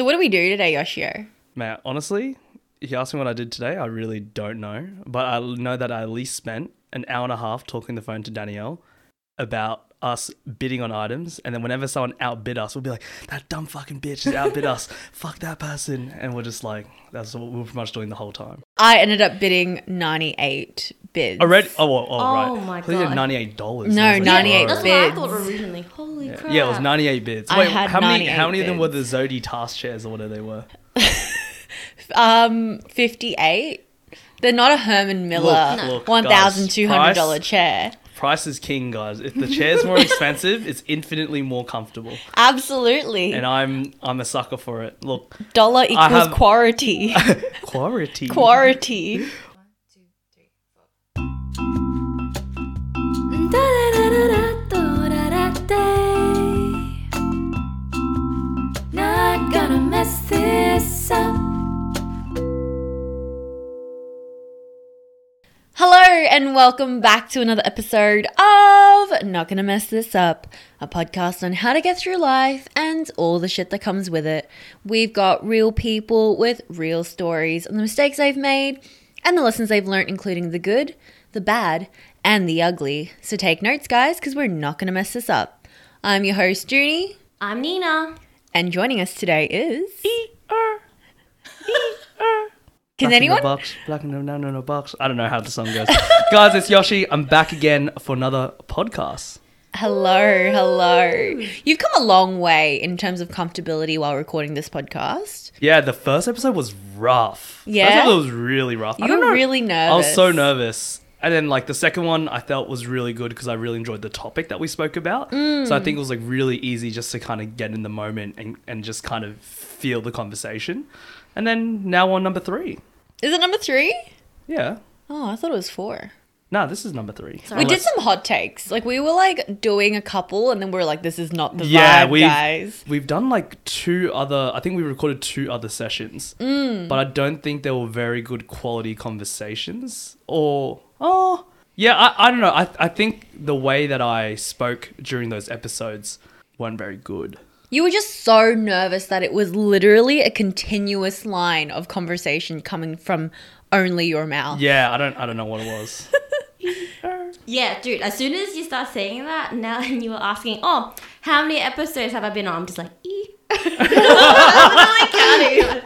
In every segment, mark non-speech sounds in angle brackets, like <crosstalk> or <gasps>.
So what do we do today, Yoshio? Man, honestly, if you ask me what I did today, I really don't know. But I know that I at least spent an hour and a half talking the phone to Danielle about us bidding on items. And then whenever someone outbid us, we'll be like, that dumb fucking bitch has outbid us. <laughs> Fuck that person. And we're just like, that's what we we're pretty much doing the whole time. I ended up bidding 98 bids. Already? Oh, well, oh, Oh right. my I thought you had God. $98. No, I like, 98 "Whoa." That's what I thought originally. Holy Yeah. crap. yeah, it was 98 bids. I Wait, had how many how many of them were the. Zodi task chairs or whatever they were? <laughs> Um, 58. They're not a Herman Miller Look, look, $1,200 chair. Price is king, guys. If the chair's more <laughs> expensive, it's infinitely more comfortable. Absolutely. And I'm I'm a sucker for it. Look, Dollar equals have- quality. <laughs> quality. quality. Hello and welcome back to another episode of Not Gonna Mess This Up, a podcast on how to get through life and all the shit that comes with it. We've got real people with real stories on the mistakes they've made and the lessons they've learned, including the good, the bad, and the ugly. So take notes, guys, because we're not gonna mess this up. I'm your host, Junie, I'm Nina. and joining us today is. Can Black <laughs> in anyone? box, black in the no no no box. I don't know how the song goes. <laughs> Guys, it's Yoshi. I'm back again for another podcast. Hello, hello. You've come a long way in terms of comfortability while recording this podcast. Yeah, the first episode was rough. Yeah? First episode was really rough. I You don't were know. really nervous. I was so nervous. And then like the second one I felt was really good because I really enjoyed the topic that we spoke about. Mm. So I think it was like really easy just to kind of get in the moment and, and just kind of feel the conversation. And then now on number three. Is it number three? Yeah. Oh, I thought it was four. No, this is number three. We did Unless- some hot takes. Like we were like doing a couple, and then we were like, "This is not the yeah, vibe, we've, guys." We've done like two other. I think we recorded two other sessions, Mm. but I don't think they were very good quality conversations. Or oh, yeah, I, I don't know. I I think the way that I spoke during those episodes weren't very good. You were just so nervous that it was literally a continuous line of conversation coming from only your mouth. Yeah, I don't I don't know what it was. <laughs> <laughs> Yeah, dude, as soon as you start saying that, now and <laughs> you were asking, oh, how many episodes have I been on? I'm just like, e. I'm literally counting.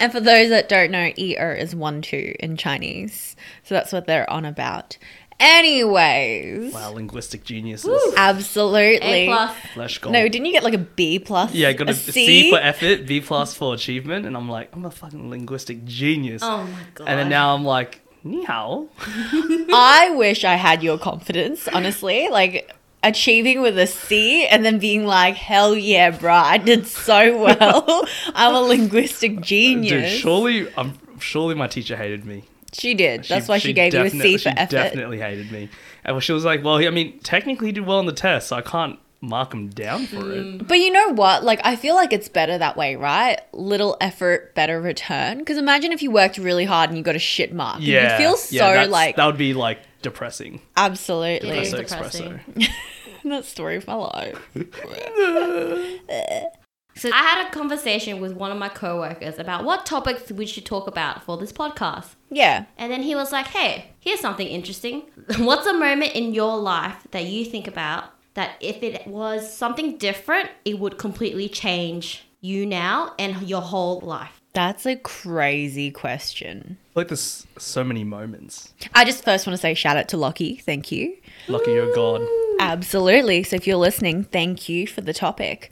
And for those that don't know, er is one two in Chinese, so that's what they're on about. Anyways, wow, linguistic geniuses. absolutely. A plus. Flesh gold. No, didn't you get like a B plus? yeah, I got a, a C? for effort, B plus for achievement, and I'm like, I'm a fucking linguistic genius. Oh my god. and then now I'm like, ni hao. <laughs> I wish I had your confidence, honestly. Like achieving with a C and then being like, hell yeah, bruh, I did so well. <laughs> I'm a linguistic genius. Dude, surely, um, surely my teacher hated me. She did. That's why she, gave you a C for she effort. definitely hated me. And she was like, well, I mean, technically he did well on the test, so I can't mark him down for it. Mm. But you know what? Like, I feel like it's better that way, right? Little effort, better return. Because imagine if you worked really hard and you got a shit mark. Yeah. You'd feel so yeah, like, That would be like depressing. absolutely. It is Espresso, depressing. espresso. <laughs> that story of my life. <laughs> So I had a conversation with one of my coworkers about what topics we should talk about for this podcast. Yeah. And then he was like, hey, here's something interesting. <laughs> What's a moment in your life that you think about that if it was something different, it would completely change you now and your whole life? That's a crazy question. Like there's so many moments. I just first want to say shout out to Lockie. Thank you. Lucky you're God. Absolutely. So if you're listening, thank you for the topic.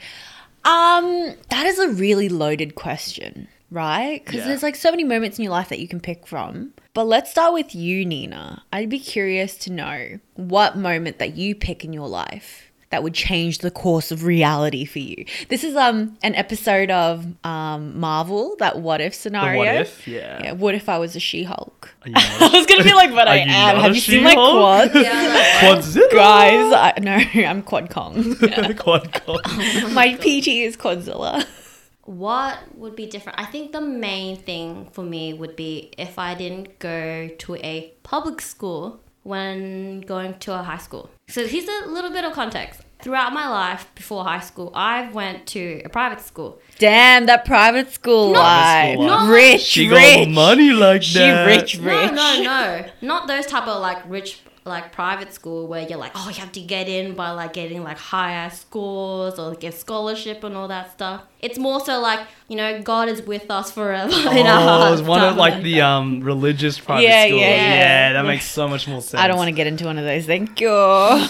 Um, that is a really loaded question, right? Because Yeah. there's like so many moments in your life that you can pick from. But let's start with you, Nina. I'd be curious to know what moment that you pick in your life that would change the course of reality for you. This is um an episode of um Marvel, that what if The scenario. what if? Yeah. Yeah, what if I was a She-Hulk? <laughs> <laughs> I was gonna be like, but I am. Have you seen my She-Hulk? quads? <laughs> Quadzilla. Guys, I, no, I'm Quad Kong. Quad God. My PT is Quadzilla. What would be different? I think the main thing for me would be if I didn't go to a public school when going to a high school. So here's a little bit of context. throughout my life before high school, I went to a private school. Damn, that private school Not- life. Private school life. Rich, She rich. got money like She that. rich, rich. No, no, no, not those type of like rich like private school where you're like, oh, you have to get in by like getting like higher scores or get scholarship and all that stuff. It's more so like you know God is with us forever <laughs> in our Oh, hearts. it's one of like the um religious private Yeah, schools. yeah, Yeah, yeah. that makes so much more sense. <laughs> I don't want to get into one of those. Thank you. <laughs>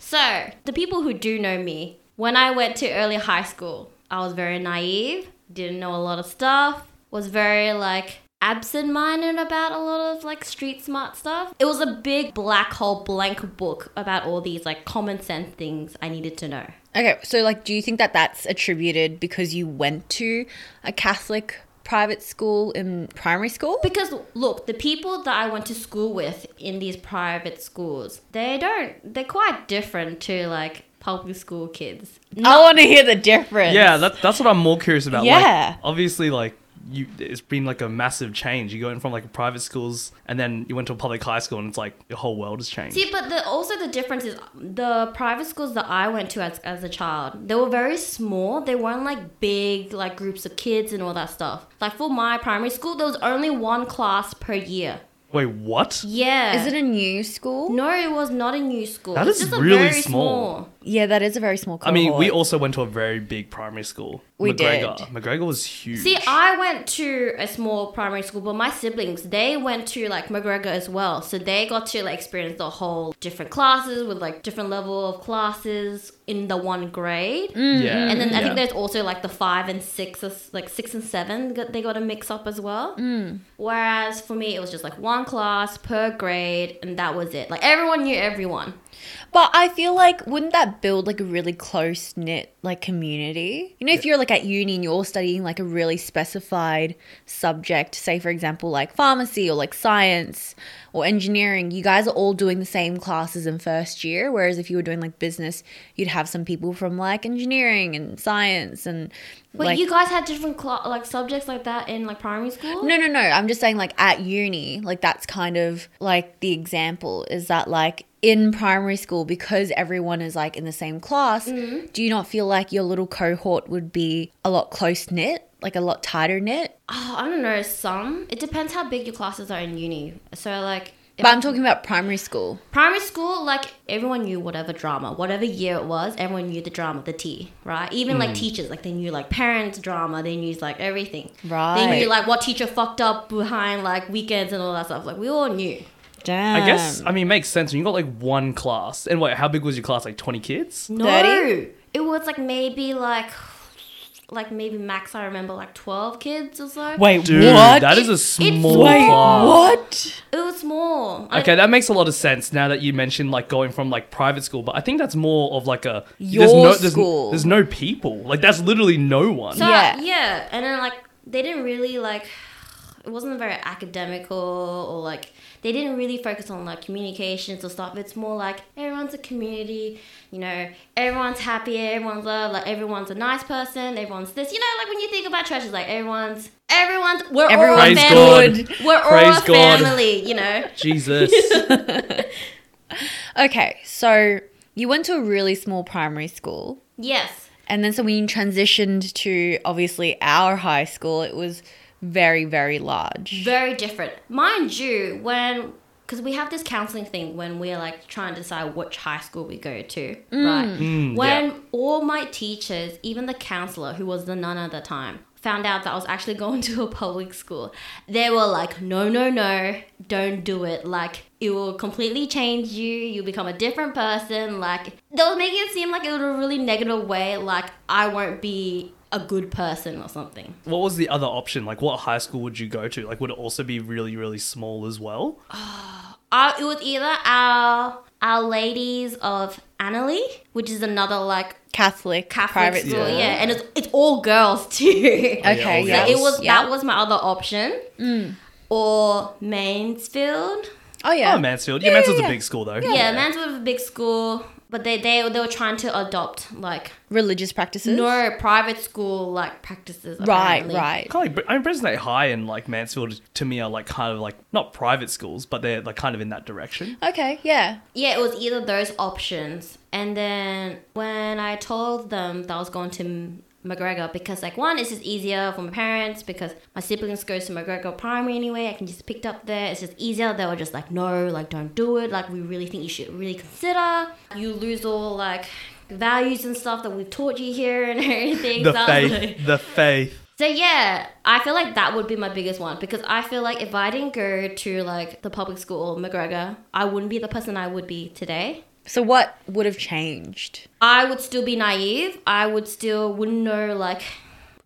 So, the people who do know me, when I went to early high school, I was very naive, didn't know a lot of stuff, was very like absent minded about a lot of like street smart stuff. It was a big black hole blank book about all these like common sense things I needed to know. Okay, so like, do you think that that's attributed because you went to a Catholic private school in primary school? Because look, the people that I went to school with in these private schools, they don't, they're quite different to like public school kids. I want to hear the difference. Yeah, that, that's what I'm more curious about. Yeah. Like, obviously, like you, it's been like a massive change. You going from like private schools, and then you went to a public high school, and it's like your whole world has changed. See, but the, also the difference is the private schools that I went to as, as a child, they were very small. They weren't like big, like groups of kids and all that stuff. Like for my primary school, there was only one class per year. Wait, what? Yeah. Is it a new school? No, it was not a new school. That it's is just a really very small. small. Yeah, that is a very small I cohort. mean, we also went to a very big primary school. We MacGregor. did. MacGregor was huge. See, I went to a small primary school, but my siblings they went to like MacGregor as well, so they got to like experience the whole different classes with like different level of classes in the one grade. Mm. yeah, And then I yeah. think there's also like the five and six, like six and seven, got- they got a mix up as well. Mm. Whereas for me, it was just like one class per grade, and that was it. Like everyone knew everyone. But I feel like wouldn't that build like a really close knit like community? You know, if you're like at uni and you're all studying like a really specified subject, say for example like pharmacy or like science or engineering, you guys are all doing the same classes in first year. Whereas if you were doing like business, you'd have some people from like engineering and science and Wait, like you guys had different cla- like subjects like that in like primary school? No, no, no. I'm just saying, like, at uni, like, that's kind of like the example is that, like, in primary school, because everyone is like in the same class, mm-hmm. do you not feel like your little cohort would be a lot close knit, like a lot tighter knit? Oh, I don't know. Some. It depends how big your classes are in uni. So like. if- But I'm talking about primary school. Primary school, like everyone knew whatever drama, whatever year it was, everyone knew the drama, the T, right? Even like mm. teachers, like they knew like parents drama, they knew like everything. Right. They knew like what teacher fucked up behind like weekends and all that stuff. Like we all knew. Damn. I guess I mean it makes sense when you got like one class. And wait, how big was your class? Like twenty kids? No, 30? it was like maybe like, like maybe max. I remember like twelve kids or so. Wait, Dude, what? that is a It's- small Wait, class. what? It was small. I- Okay, that makes a lot of sense now that you mentioned like going from like private school, but I think that's more of like a Your there's no, there's, school. There's no people. Like that's literally no one. So Yeah. yeah. and then like they didn't really like it wasn't very academical or like they didn't really focus on like communications or stuff. It's more like everyone's a community, you know, everyone's happy, everyone's love, like everyone's a nice person, everyone's this. You know, like when you think about churches, like everyone's everyone's we're all a family. God. We're all Praise a God. family, you know. <laughs> <laughs> Jesus. Okay, so you went to a really small primary school. Yes. And then so when you transitioned to obviously our high school, it was very, very large. Very different. Mind you, when because we have this counseling thing when we're like trying to decide which high school we go to, right? Mm, when yeah. all my teachers, even the counselor who was the nun at the time, found out that I was actually <laughs> going to a public school, they were like, "No, no, no, don't do it. Like it will completely change you. You'll become a different person." Like they were making it seem like in a really negative way, like I won't be a good person or something. what was the other option? Like what high school would you go to? Like would it also be really, really small as well? Uh, it was either our Our Ladies of Annerley, which is another like Catholic, Catholic private school, school. yeah, and it's it's all girls <laughs> too. Okay, yeah. So it was yeah. that was my other option, Mm. or Mansfield. Oh yeah. Oh, Mansfield. Yeah, Mansfield's a big school though. Yeah, Mansfield was a big school. But they they they were trying to adopt like Religious practices. no private school like practices. Right, apparently. right. Kind of like, I mean, Brisbane High and like Mansfield to me are like kind of like not private schools, but they're like kind of in that direction. Okay, yeah. Yeah, it was either those options. And then when I told them that I was going to M- MacGregor, because like one, it's just easier for my parents because my siblings go to MacGregor Primary anyway. I can just picked up there. It's just easier. They were just like, no, like don't do it. Like we really think you should really consider. You lose all like values and stuff that we've taught you here and <laughs> everything. The So was like- faith, the faith. so yeah, I feel like that would be my biggest one because I feel like if I didn't go to like the public school MacGregor, I wouldn't be the person I would be today. So what would have changed? I would still be naive. I would still wouldn't know like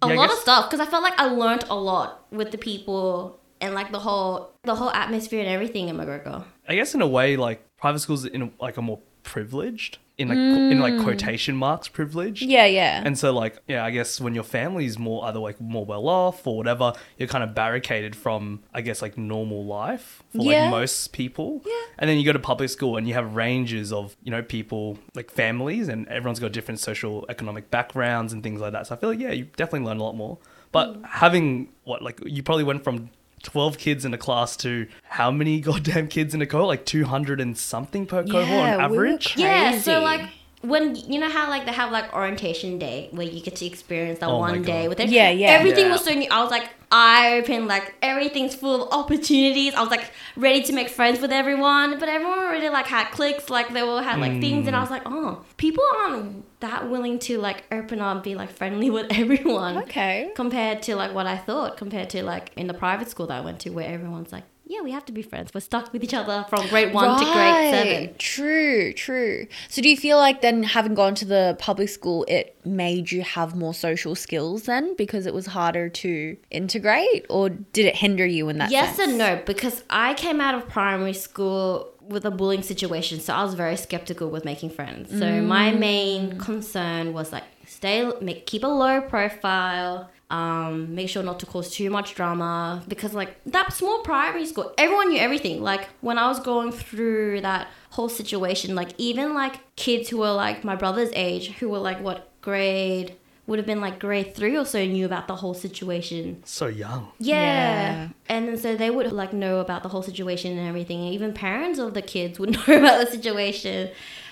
a Yeah, I lot of stuff because I felt like I learned a lot with the people and like the whole the whole atmosphere and everything in MacGregor. I guess in a way, like private schools in a, like are more privileged in like in like quotation marks privilege. Yeah, yeah. And so like yeah, I guess when your family's more either like more well off or whatever, you're kind of barricaded from I guess like normal life for Yeah. like most people. Yeah. And then you go to public school and you have ranges of, you know, people like families and everyone's got different social economic backgrounds and things like that. So I feel like yeah, you definitely learn a lot more. But Mm. having what like you probably went from 12 kids in a class to how many <laughs> goddamn kids in a cohort? Like 200 and something per cohort Yeah, on we were average? Yeah, so Crazy. like when you know how like they have like orientation day where you get to experience that Oh my one day with it. Yeah, yeah. Everything Yeah. was so new. I was like eye open, like everything's full of opportunities. I was like ready to make friends with everyone, but everyone already like had cliques, like they all had like things, and I mm. was like, oh, people aren't that willing to like open up and be like friendly <laughs> with everyone. Okay. Compared to like what I thought, compared to like in the private school that I went to, where everyone's like, yeah, we have to be friends. We're stuck with each other from grade one to grade seven. True, true. So do you feel like then having gone to the public school it made you have more social skills then because it was harder to integrate or did it hinder you in that Yes sense? and no, because I came out of primary school with a bullying situation, so I was very skeptical with making friends. So my mm. main concern was like stay, make, keep a low profile, um, make sure not to cause too much drama because like that small primary school, everyone knew everything. Like when I was going through that whole situation, like even like kids who were like my brother's age, who were like what grade would have been like grade three or so knew about the whole situation So young. yeah. Yeah. And then so they would like know about the whole situation and everything. And even parents of the kids would <laughs> know about the situation.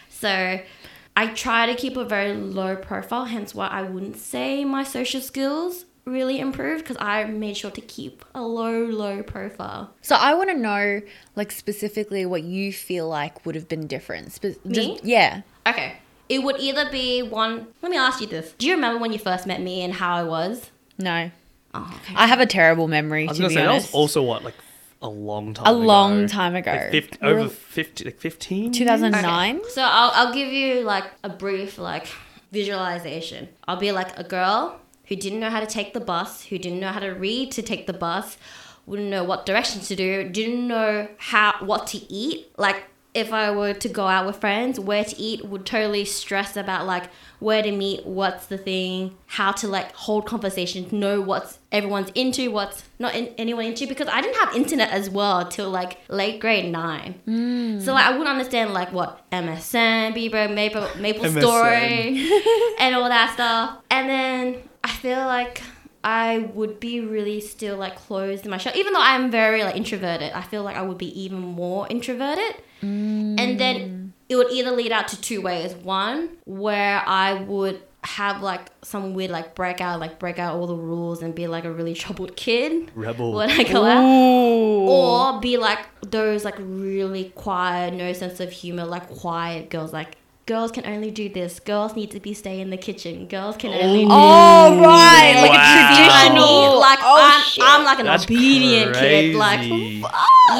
So I try to keep a very low profile, hence why I wouldn't say my social skills really improved because I made sure to keep a low, low profile. So I want to know like specifically what you feel like would have been different. Spe- Me? just- yeah. Okay. It would either be one. Let me ask you this. Do you remember when you first met me and how I was? No. Oh, okay. I have a terrible memory I was to gonna be say that honest. was also what like a long time a ago. long time ago. Like 50, over 50 like 15 2009. So I'll, I'll give you like a brief like visualization. I'll be like a girl who didn't know how to take the bus, who didn't know how to read to take the bus, wouldn't know what directions to do, didn't know how what to eat. Like if I were to go out with friends, where to eat would totally stress about like where to meet, what's the thing, how to like hold conversations, know what's everyone's into, what's not in, anyone into because I didn't have internet as well till like late grade nine. So like I wouldn't understand like what MSN, Bieber, Maple Maple. Story, <laughs> and all that stuff. And then I feel like I would be really still like closed in my shell, even though I'm very like introverted. I feel like I would be even more introverted. And then mm. it would either lead out to two ways. One where I would have like some weird like breakout, like break out all the rules and be like a really <laughs> troubled kid Rebel. when I go out or be like those like really quiet, no sense of humor, like quiet girls. Like girls can only do this. Girls need to be stay in the kitchen. Girls can oh. only. do Oh right, like Wow. a traditional. Like oh, I'm, shit. I'm like an That's obedient kid. Like crazy.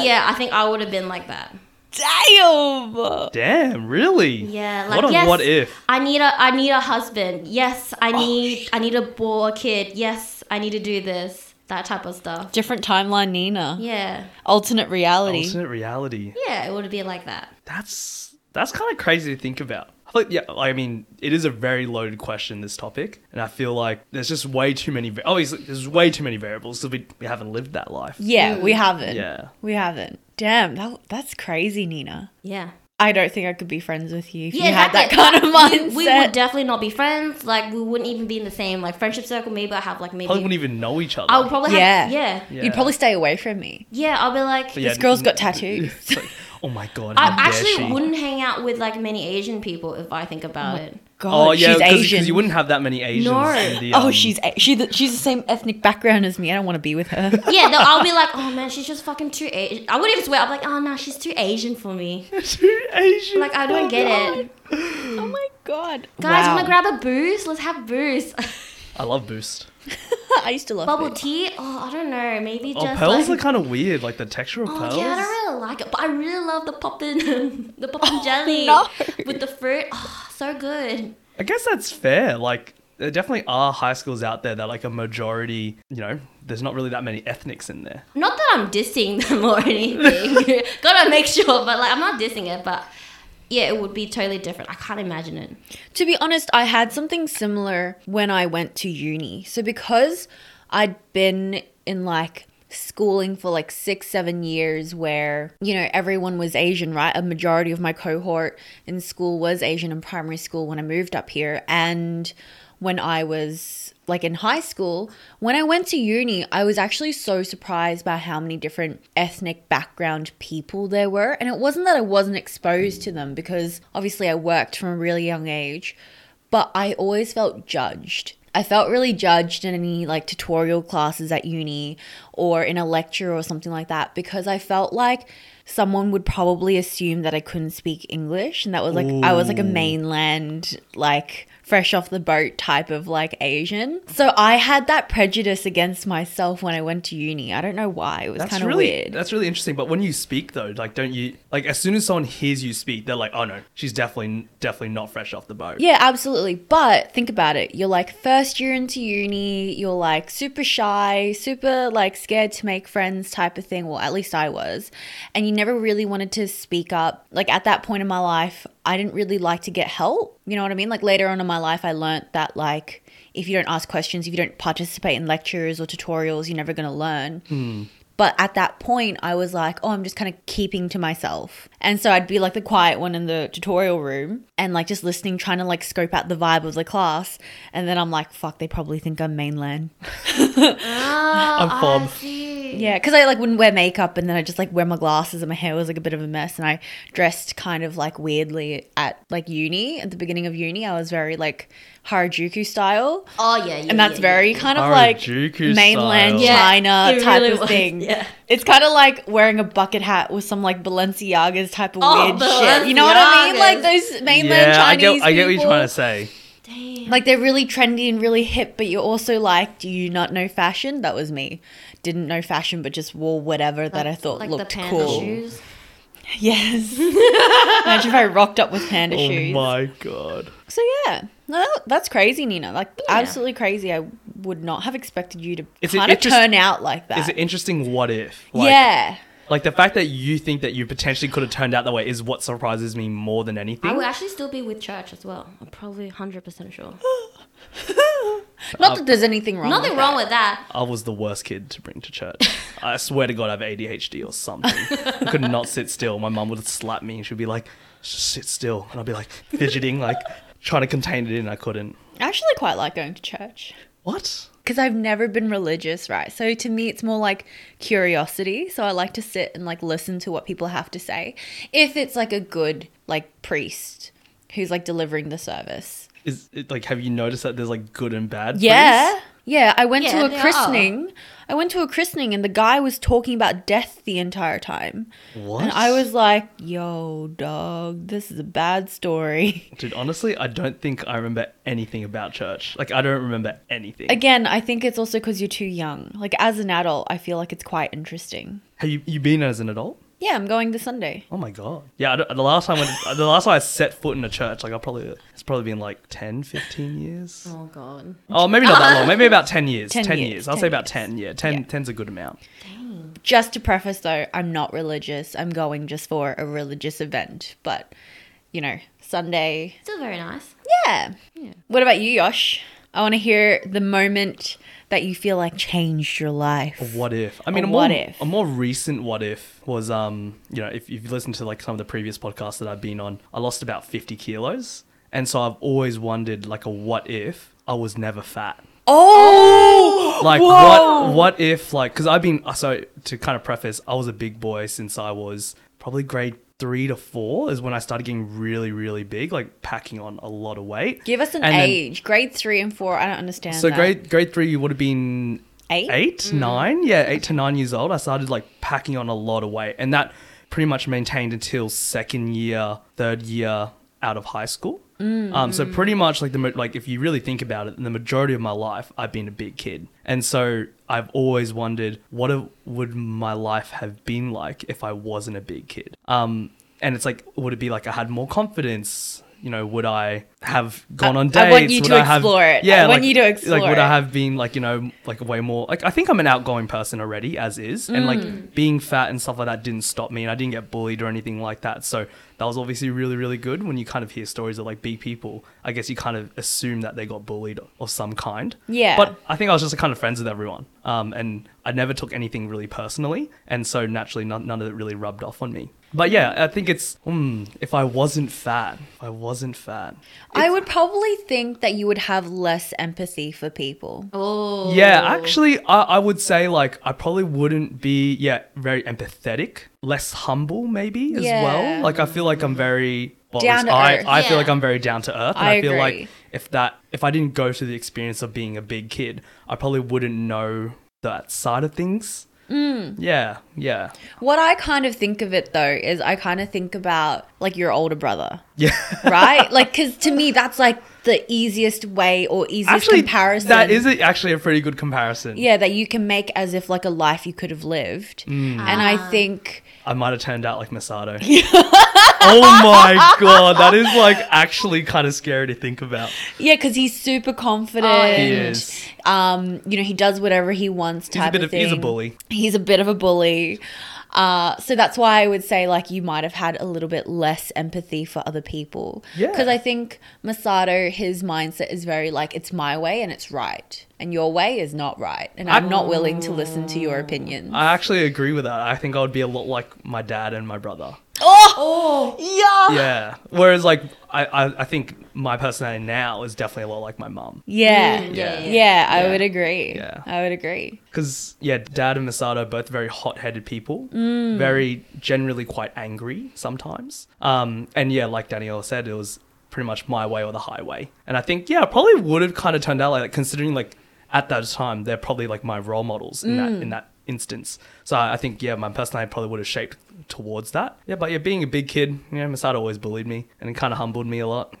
yeah, I think I would have been like that. damn. Damn, really? Yeah, like what a yes, what if? I need a I need a husband. Yes, I oh, need I need a boy a kid. Yes, I need to do this. That type of stuff. Different timeline, Nina. Yeah, Alternate reality. Alternate reality. yeah, it would be like that. That's that's kind of crazy to think about. I feel like, yeah, I mean, it is a very loaded question. This topic, and I feel like there's just way too many. va- Obviously, there's way too many variables because we, we haven't lived that life. Yeah, we mm. haven't. Yeah. We haven't. Damn, that, that's crazy, Nina. Yeah. I don't think I could be friends with you if Yeah, you had that exactly. kind of <laughs> We- mindset. We, would definitely not be friends. Like we wouldn't even be in the same like friendship circle. Maybe I have like maybe Probably wouldn't even know each other. I would probably yeah. have yeah. Yeah. You'd probably stay away from me. Yeah, I'll be like But yeah, This girl's got n- tattoos. <laughs> it's like, oh my god. I actually she. wouldn't hang out with like many Asian people if I think about it. God, Oh yeah, she's because Asian. you wouldn't have that many Asians. No. In the, oh, um, she's she the, she's the same ethnic background as me. I don't want to be with her. <laughs> Yeah, no, I'll be like, oh man, she's just fucking too Asian. I wouldn't even swear. I'm like, oh no, she's too Asian for me. <laughs> too Asian. Like I don't Oh, get God. it. oh my god, Guys, Wow. wanna grab a boost? Let's have boost. <laughs> I love Boost. I used to love Bubble it. tea? Oh, I don't know. Maybe Oh, just pearls like. are kind of weird. Like the texture of Oh pearls. yeah, I don't really like it, but I really love the poppin', <laughs> the poppin' oh, jelly no. with the fruit. Oh, so good. I guess that's fair. Like there definitely are high schools out there that like a majority. You know, there's not really that many ethnics in there. Not that I'm dissing them <laughs> or anything. <laughs> Gotta make sure, but like I'm not dissing it, but yeah, it would be totally different. I can't imagine it. To be honest, I had something similar when I went to uni. So because I'd been in like schooling for like six, seven years where, you know, everyone was Asian, right? A majority of my cohort in school was Asian in primary school when I moved up here. And when I was like in high school, when I went to uni, I was actually so surprised by how many different ethnic background people there were. And it wasn't that I wasn't exposed to them because obviously I worked from a really young age, but I always felt judged. I felt really judged in any like tutorial classes at uni or in a lecture or something like that because I felt like someone would probably assume that I couldn't speak English and that was like I was like a mainland like fresh off the boat type of like Asian. So I had that prejudice against myself when I went to uni. I don't know why. It was kind of really weird. that's really interesting. But when you speak though, like don't you like as soon as someone hears you speak, they're like, oh no, she's definitely definitely not fresh off the boat. Yeah, absolutely. But think about it. You're like first year into uni, you're like super shy, super like scared to make friends type of thing. Well, at least I was. And you never really wanted to speak up. Like at that point in my life, I didn't really like to get help. You know what I mean? Like later on in my life, I learnt that like if you don't ask questions, if you don't participate in lectures or tutorials, you're never going to learn. Hmm. But at that point, I was like, oh, I'm just kind of keeping to myself. And so I'd be like the quiet one in the tutorial room and like just listening, trying to like scope out the vibe of the class. And then I'm like, fuck, they probably think I'm mainland. Oh, I'm Fob. Yeah, because I like wouldn't wear makeup and then I just like wear my glasses and my hair was like a bit of a mess. And I dressed kind of like weirdly at like uni, at the beginning of uni. I was very like Harajuku style. Oh yeah, yeah and that's yeah, very yeah. kind of like Harajuku mainland style. Yeah, China type really of was, thing. <laughs> yeah. It's kind of like wearing a bucket hat with some like Balenciagas type of Oh, weird shit. You know what I mean? Like those mainland yeah, I Chinese get I get what you're trying to say. Damn. Like they're really trendy and really hip, but you're also like, do you not know fashion? That was me. Didn't know fashion, but just wore whatever that I thought like looked the panda cool. shoes. <laughs> Yes. <laughs> Imagine if I rocked up with panda Oh shoes. Oh my god. So yeah, no, that's crazy, Nina. Like Yeah. absolutely crazy. I would not have expected you to Is it kind of interest- turn out like that. Is it interesting? What if? Like, yeah. Like the fact that you think that you potentially could have turned out that way is what surprises me more than anything. I would actually still be with church as well. I'm probably 100% sure. <laughs> Not that there's anything wrong. Nothing with wrong that. with that. I was the worst kid to bring to church. <laughs> I swear to God, I have ADHD or something. I could not sit still. My mum would slap me and she'd be like, "Just sit still. And I'd be like fidgeting, like trying to contain it in. I couldn't. I actually quite like going to church What? because I've never been religious, right? So to me, it's more like curiosity. So I like to sit and like listen to what people have to say. If it's like a good like priest who's like delivering the service. Is it like, have you noticed that there's like good and bad? Yeah. priests? Yeah, I went Yeah, to they a are. christening. I went to a christening and the guy was talking about death the entire time. What? And I was like, yo, dog, this is a bad story. <laughs> Dude, honestly, I don't think I remember anything about church. Like, I don't remember anything. Again, I think it's also because you're too young. Like, as an adult, I feel like it's quite interesting. have you, you been as an adult? Yeah, I'm going this Sunday. Oh my god. Yeah, I don't- the last time when, the last time I set foot in a church, like I probably it's probably been like 10, 15 years. Oh, God. Oh, maybe not that long. Maybe about 10 years. 10, 10 years. years, I'll 10 say about years. 10. Yeah, 10 Yeah. 10's a good amount. Just to preface, though, I'm not religious. I'm going just for a religious event. But, you know, Sunday. Still very nice. Yeah. Yeah. What about you, Yosh? I want to hear the moment that you feel like changed your life? What if? I mean, A a, more, what if. a more recent what if was, um, you know, if you've listened to like some of the previous podcasts that I've been on, I lost about 50 kilos. And so I've always wondered, like, a what if I was never fat? Oh, Like, Whoa. what what if, like, because I've been, so to kind of preface, I was a big boy since I was probably grade three to four is when I started getting really, really big, like packing on a lot of weight. Give us an And then- age. Grade three and four. I don't understand. So that. grade grade three, you would have been Eight? eight, mm. nine, yeah, eight to nine years old. I started like packing on a lot of weight, and that pretty much maintained until second year, third year out of high school. Um, so pretty much like the like if you really think about it, the majority of my life I've been a big kid, and so I've always wondered what a, would my life have been like if I wasn't a big kid. Um, and it's like, would it be like I had more confidence? You know, would I have gone on dates? I want you Would to I have- explore it. Yeah, I want like- you to explore. Like, would I have been like you know like way more like I think I'm an outgoing person already as is, and Mm. like being fat and stuff like that didn't stop me, and I didn't get bullied or anything like that. So that was obviously really really good. When you kind of hear stories of like big people, I guess you kind of assume that they got bullied of some kind. Yeah. But I think I was just kind of friends with everyone, um, and I never took anything really personally, and so naturally none, none of it really rubbed off on me. But yeah, I think it's hmm, if I wasn't fat, if I wasn't fat. I would probably think that you would have less empathy for people. Oh. Yeah, actually, I, I would say like I probably wouldn't be yeah very empathetic, less humble maybe as Yeah. well. Like I feel like I'm very well, Down to I, earth. I feel like I'm very down to earth, and I I, feel agree. like if that if I didn't go through the experience of being a big kid, I probably wouldn't know that side of things. Mm. Yeah, yeah, What I kind of think of it though is I kind of think about like your older brother, yeah. right? <laughs> like, because to me, that's like the easiest way or easiest actually, comparison. that is a, actually a pretty good comparison. Yeah, that you can make as if like a life you could have lived. Mm. And I think, I might have turned out like Masato. <laughs> oh my god, that is like actually kind of scary to think about. yeah, because he's super confident. Oh, He is. Um, you know, he does whatever he wants. He's a Type bit of of he's a bully. He's a bit of a bully. Uh, so that's why I would say like you might have had a little bit less empathy for other people. Yeah. Because I think Masato, his mindset is very like it's my way and it's right, and your way is not right, and I'm not willing to listen to your opinions. I actually agree with that. I think I would be a lot like my dad and my brother. oh, <laughs> yeah. Yeah. Whereas like I, I, I think my personality now is definitely a lot like my mum. Yeah. Mm, yeah. yeah, yeah. I Yeah. would agree. Yeah. I would agree. Because yeah, dad and Masato are both very hot-headed people, very generally quite angry sometimes. Um, and yeah, like Danielle said, it was pretty much my way or the highway. And I think yeah, I probably would have kind of turned out like that, considering like at that time they're probably like my role models in that in that instance. So I think yeah, my personality probably would have shaped towards that. Yeah, but yeah, being a big kid, yeah, Masato always bullied me and it kind of humbled me a lot.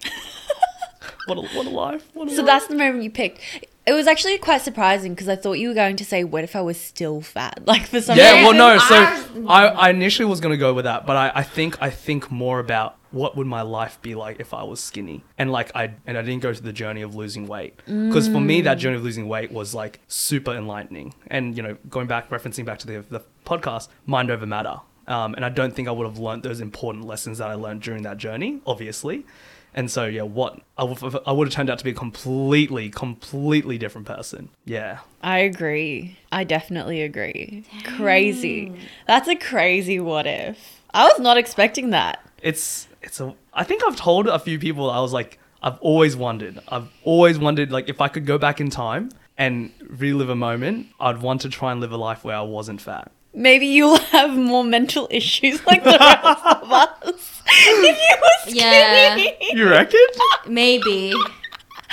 <laughs> what a what a life! What a So life. that's the moment you picked. It was actually quite surprising because I thought you were going to say, "What if I was still fat?" <laughs> Like for some Yeah, reason. well, no. So I, I initially was gonna go with that, but I, I think I think more about what would my life be like if I was skinny, and like I and I didn't go to the journey of losing weight because for me that journey of losing weight was like super enlightening, and you know going back referencing back to the the podcast, mind over matter, um, and I don't think I would have learned those important lessons that I learned during that journey, obviously. And so, yeah, what I would, have turned out to be a completely, completely different person. Yeah. I agree. I definitely agree. Crazy. That's a crazy what if. I was not expecting that. it's it's a i think i've told a few people i was like i've always wondered i've always wondered like if i could go back in time and relive a moment i'd want to try and live a life where i wasn't fat Maybe you'll <laughs> have more mental issues like the rest of <laughs> us if you were Yeah. skinny. you reckon Maybe. <laughs>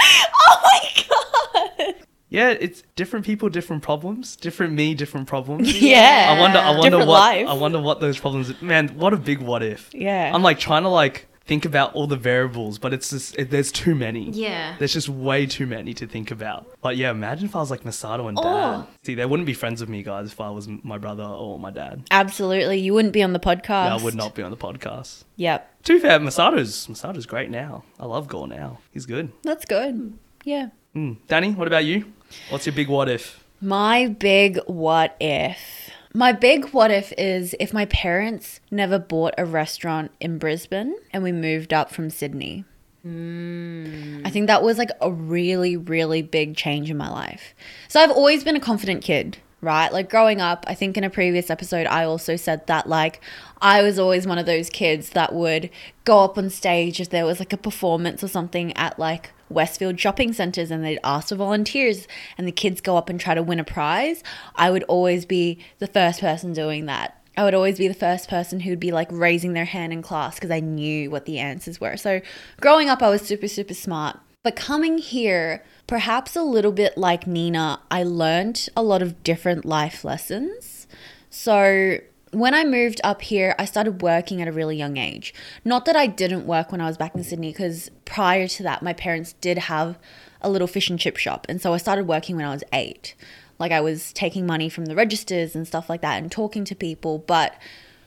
Oh my god. yeah it's different people different problems different me different problems Yeah. i wonder i wonder Different what life. i wonder what those problems man what a big what if Yeah. i'm like trying to like think about all the variables but it's just it, there's too many Yeah. There's just way too many to think about. But yeah, imagine if I was like Masato and dad. Oh. See, they wouldn't be friends with me, guys, if I was my brother or my dad. Absolutely. You wouldn't be on the podcast. Yeah, I would not be on the podcast. Yep. To be fair, Masato's Masato's great now. I love Gore now. He's good. That's good. Yeah. Mm. Danny, what about you? What's your big what if? My big what if. My big what if is if my parents never bought a restaurant in Brisbane and we moved up from Sydney. Hmm. I think that was like a really, really big change in my life. So I've always been a confident kid, right? Like growing up, I think in a previous episode, I also said that like I was always one of those kids that would go up on stage if there was like a performance or something at like Westfield shopping centers and they'd ask for volunteers and the kids go up and try to win a prize. I would always be the first person doing that. I would always be the first person who'd be like raising their hand in class because I knew what the answers were. So growing up, I was super, super smart. But coming here, perhaps a little bit like Nina, I learned a lot of different life lessons. So when I moved up here, I started working at a really young age. Not that I didn't work when I was back in Sydney, because prior to that, my parents did have a little fish and chip shop. And so I started working when I was eight. Like I was taking money from the registers and stuff like that and talking to people. But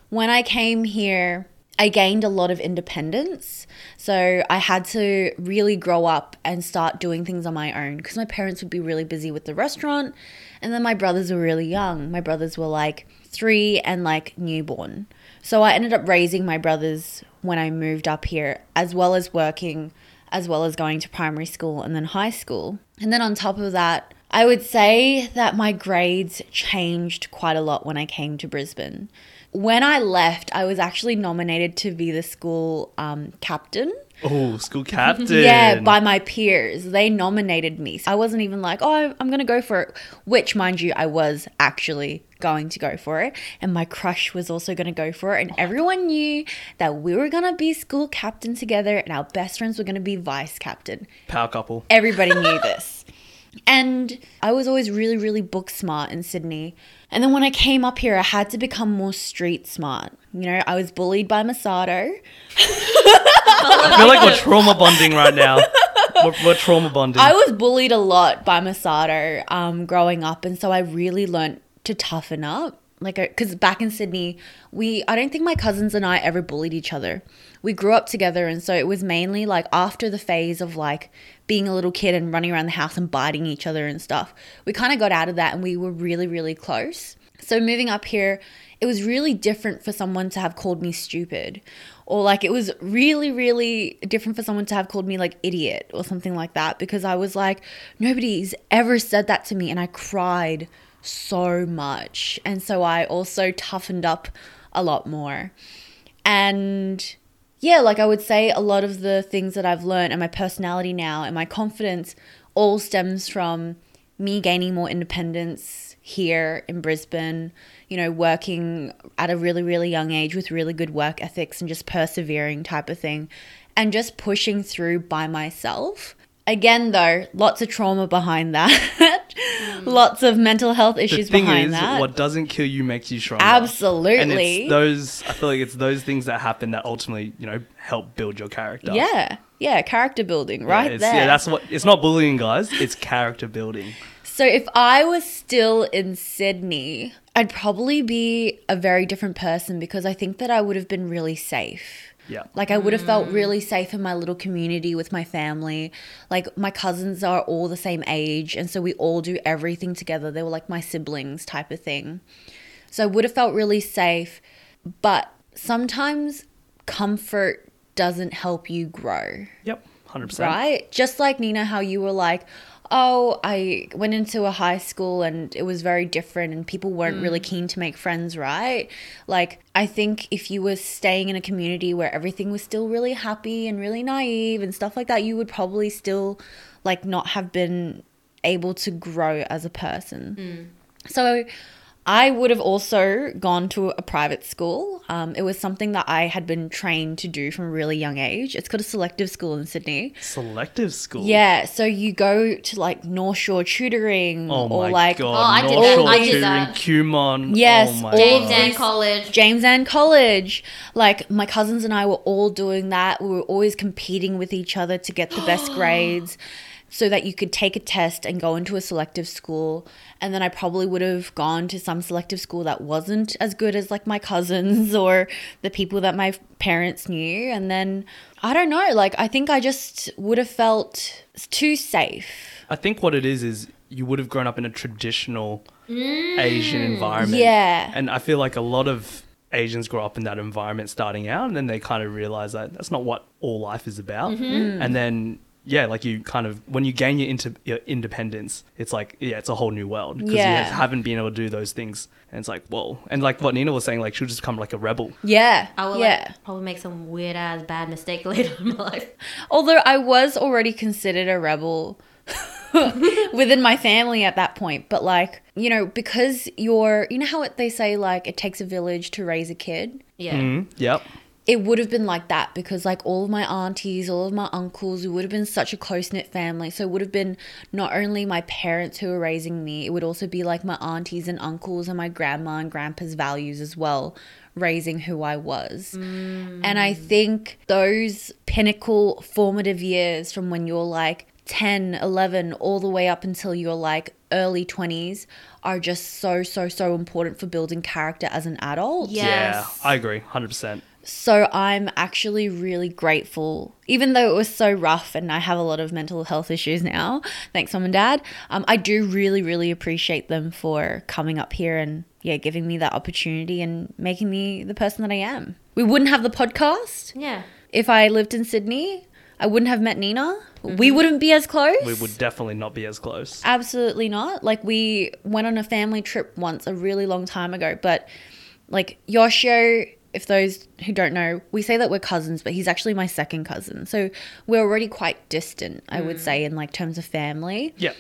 when I came here, I gained a lot of independence. So I had to really grow up and start doing things on my own because my parents would be really busy with the restaurant. And then my brothers were really young. My brothers were like three and like newborn. So I ended up raising my brothers when I moved up here, as well as working, as well as going to primary school and then high school. And then on top of that, I would say that my grades changed quite a lot when I came to Brisbane. When I left, I was actually nominated to be the school um, captain. Oh, school <laughs> captain. Yeah, by my peers. They nominated me. I wasn't even like, oh, I'm going to go for it, which, mind you, I was actually going to go for it. And my crush was also going to go for it. And everyone knew that we were going to be school captain together and our best friends were going to be vice captain. Power couple. Everybody knew <laughs> this. And I was always really, really book smart in Sydney. And then when I came up here, I had to become more street smart. You know, I was bullied by Masato. <laughs> I <laughs> feel like we're trauma bonding right now. We're, we're trauma bonding. I was bullied a lot by Masato um, growing up, and so I really learnt to toughen up. Like, because back in Sydney, we I don't think my cousins and I ever bullied each other. We grew up together, and so it was mainly like after the phase of like being a little kid and running around the house and biting each other and stuff. We kind of got out of that, and we were really, really close. So moving up here, it was really different for someone to have called me stupid or like it was really really different for someone to have called me like idiot or something like that because I was like nobody's ever said that to me and I cried so much. And so I also toughened up a lot more. And yeah like I would say a lot of the things that I've learned and my personality now and my confidence all stems from me gaining more independence here in Brisbane, you know, working at a really, really young age with really good work ethics and just persevering type of thing, and just pushing through by myself. Again, though, lots of trauma behind that, <laughs> mm. lots of mental health issues the thing behind is, that. what doesn't kill you makes you stronger. Absolutely. And it's those. I feel like it's those things that happen that ultimately, you know, help build your character. yeah, yeah, character building right it's- there. Yeah, that's what. It's not bullying, guys. It's character building. So if I was still in Sydney, I'd probably be a very different person because I think that I would have been really safe. Yeah. Like I would have felt mm. really safe in my little community with my family. Like my cousins are all the same age and so we all do everything together. They were like my siblings type of thing. So I would have felt really safe, but sometimes comfort doesn't help you grow Yep. Hundred percent. right? Just like Nina, how you were like, oh, I went into a high school and it was very different and people weren't really mm. keen to make friends, right? Like, I think if you were staying in a community where everything was still really happy and really naive and stuff like that, you would probably still like not have been able to grow as a person. Mm. So I would have also gone to a private school. Um, it was something that I had been trained to do from a really young age. It's called a selective school in Sydney. Selective school. Yeah, so you go to like North Shore tutoring Oh or my like Oh, god. I did North that. Shore I did tutoring, that. Kumon. Yes, Oh my James god. and College. James An College. Like my cousins and I were all doing that. We were always competing with each other to get the best <gasps> grades so that you could take a test and go into a selective school. And then I probably would have gone to some selective school that wasn't as good as like my cousins <laughs> or the people that my parents knew. And then I don't know, like I think I just would have felt too safe. I think what it is is you would have grown up in a traditional Asian mm. environment. Yeah. And I feel like a lot of Asians grow up in that environment starting out, and then they kind of realize that that's not what all life is about. Mm-hmm. And then, yeah, like you kind of when you gain your, inter- your independence, it's like yeah, it's a whole new world because Yeah. you haven't been able to do those things, and it's like whoa. And like what Nina was saying, like she'll just become like a rebel. Yeah. I will yeah. like, probably make some weird ass bad mistake <laughs> later in my life. Although I was already considered a rebel <laughs> within my family at that point, but like, you know, because you're, you know how they say like it takes a village to raise a kid? Yeah. Mm, yep. It would have been like that because like all of my aunties, all of my uncles, it would have been such a close knit family. So it would have been not only my parents who were raising me, it would also be like my aunties and uncles and my grandma and grandpa's values as well raising who I was. Mm. And I think those pinnacle formative years from when you're like 10, 11, all the way up until you're like early 20s are just so, so, so important for building character as an adult. Yes. Yeah, I agree, hundred percent. So I'm actually really grateful, even though it was so rough and I have a lot of mental health issues now. Thanks, mom and dad. Um, I do really, really appreciate them for coming up here and yeah, giving me that opportunity and making me the person that I am. We wouldn't have the podcast Yeah. if I lived in Sydney. I wouldn't have met Nina. We wouldn't be as close. We would definitely not be as close. Absolutely not. Like we went on a family trip once a really long time ago, but like Yoshio, if those who don't know, we say that we're cousins, but he's actually my second cousin. So we're already quite distant, I would mm. say, in like terms of family. Yeah,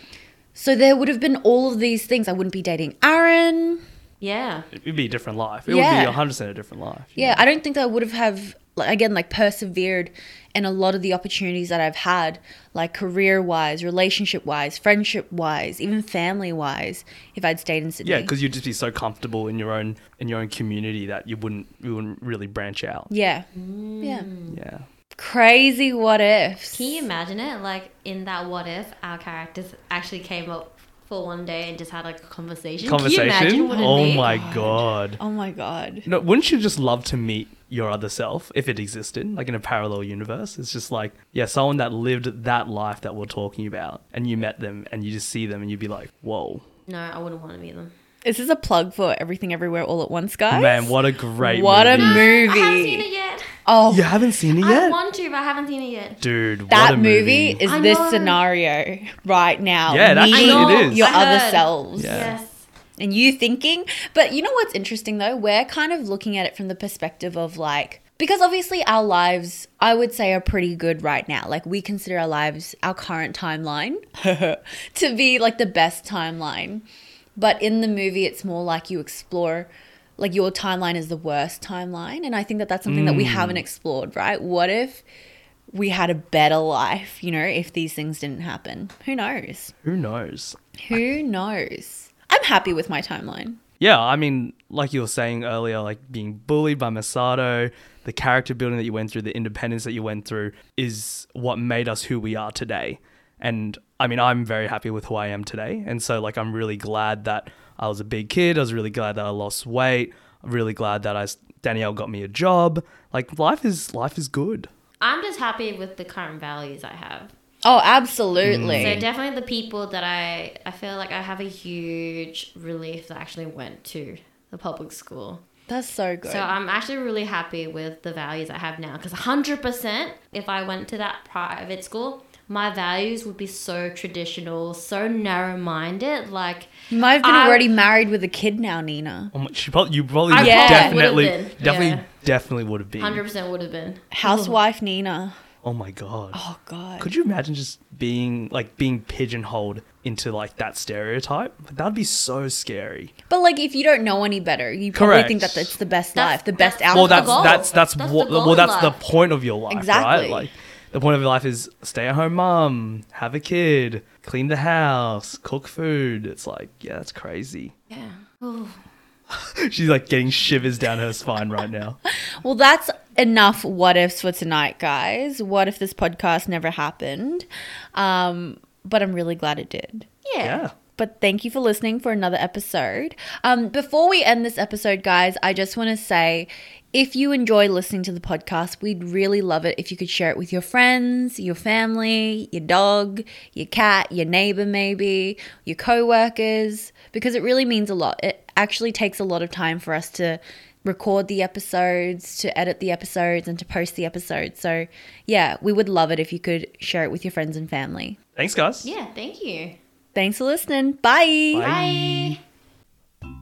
So there would have been all of these things. I wouldn't be dating Aaron. Yeah. it would be a different life. It Yeah. would be hundred percent a different life. Yeah, I don't think that I would have have like, again like persevered in a lot of the opportunities that I've had, like career wise, relationship wise, friendship wise, even family wise, if I'd stayed in Sydney. Yeah, because you'd just be so comfortable in your own in your own community that you wouldn't you wouldn't really branch out. yeah, Mm. yeah. Yeah. Crazy what ifs. Can you imagine it? Like in that what if our characters actually came up for one day and just had like a conversation. Can you imagine Conversation. what it'd Oh my god. Oh my god. No, wouldn't you just love to meet your other self if it existed, like in a parallel universe? It's just like, yeah, someone that lived that life that we're talking about, and you met them, and you just see them, and you'd be like, whoa, No, I wouldn't want to meet them. Is this a plug for everything everywhere all at once, guys? man, what a great What a movie. movie. I haven't seen it yet. Oh, You haven't seen it yet. I yet, want to, but I haven't seen it yet. dude. what that a movie, is I this know. scenario right now. Yeah, it actually meeting I know, is. Your I other heard. selves. Yeah. Yes. and you thinking but you know what's interesting though we're kind of looking at it from the perspective of like because obviously our lives i would say are pretty good right now like we consider our lives our current timeline <laughs> to be like the best timeline but in the movie it's more like you explore like your timeline is the worst timeline and i think that that's something that we hmm. haven't explored right what if we had a better life you know if these things didn't happen who knows Who knows? who knows? I'm happy with my timeline. Yeah, I mean, like you were saying earlier, like being bullied by Masato, the character building that you went through, the independence that you went through is what made us who we are today. And I mean, I'm very happy with who I am today. And so, like, I'm really glad that I was a big kid. I was really glad that I lost weight. I'm really glad that I Danielle got me a job. Like, life is life is good. I'm just happy with the current values I have. Oh, absolutely. So definitely the people that I I feel like I have a huge relief that I actually went to the public school. That's so good. So I'm actually really happy with the values I have now because 100% if I went to that private school, my values would be so traditional, so narrow-minded. Like you might have been I- already married with a kid now, Nina. Oh my- She probably, you probably I Yeah. definitely, probably would've been, definitely, yeah. definitely would have been. 100% would have been. Housewife Nina. Oh my god. Oh god. Could you imagine just being like being pigeonholed into like that stereotype? That'd be so scary. but like, if you don't know any better, you probably Correct. think that that's the best That's- life, the best that's- Well, outcome. that's the that's that's, That's what well in that's the point of your life, Exactly. right? Like the point of your life is stay at home mom, have a kid, clean the house, cook food. It's like, yeah, that's crazy. Yeah. Ooh. <laughs> She's like getting shivers down her spine right now. <laughs> Well, that's enough what ifs for tonight, guys. What if this podcast never happened? Um, but I'm really glad it did. Yeah. Yeah. But thank you for listening for another episode. Um, before we end this episode, guys, I just want to say if you enjoy listening to the podcast, we'd really love it if you could share it with your friends, your family, your dog, your cat, your neighbor, maybe, your co workers, because it really means a lot. It actually takes a lot of time for us to record the episodes, to edit the episodes, and to post the episodes. So, yeah, we would love it if you could share it with your friends and family. Thanks, guys. Yeah, thank you. Thanks for listening. Bye. Bye.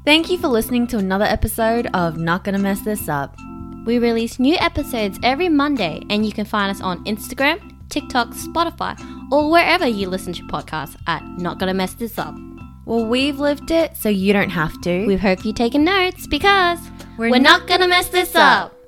Thank you for listening to another episode of Not Gonna Mess This Up. We release new episodes every Monday, and you can find us on Instagram, TikTok, Spotify, or wherever you listen to podcasts at Not Gonna Mess This Up. Well, we've lived it, so you don't have to. We hope you've taken notes because We're we're not gonna mess this up.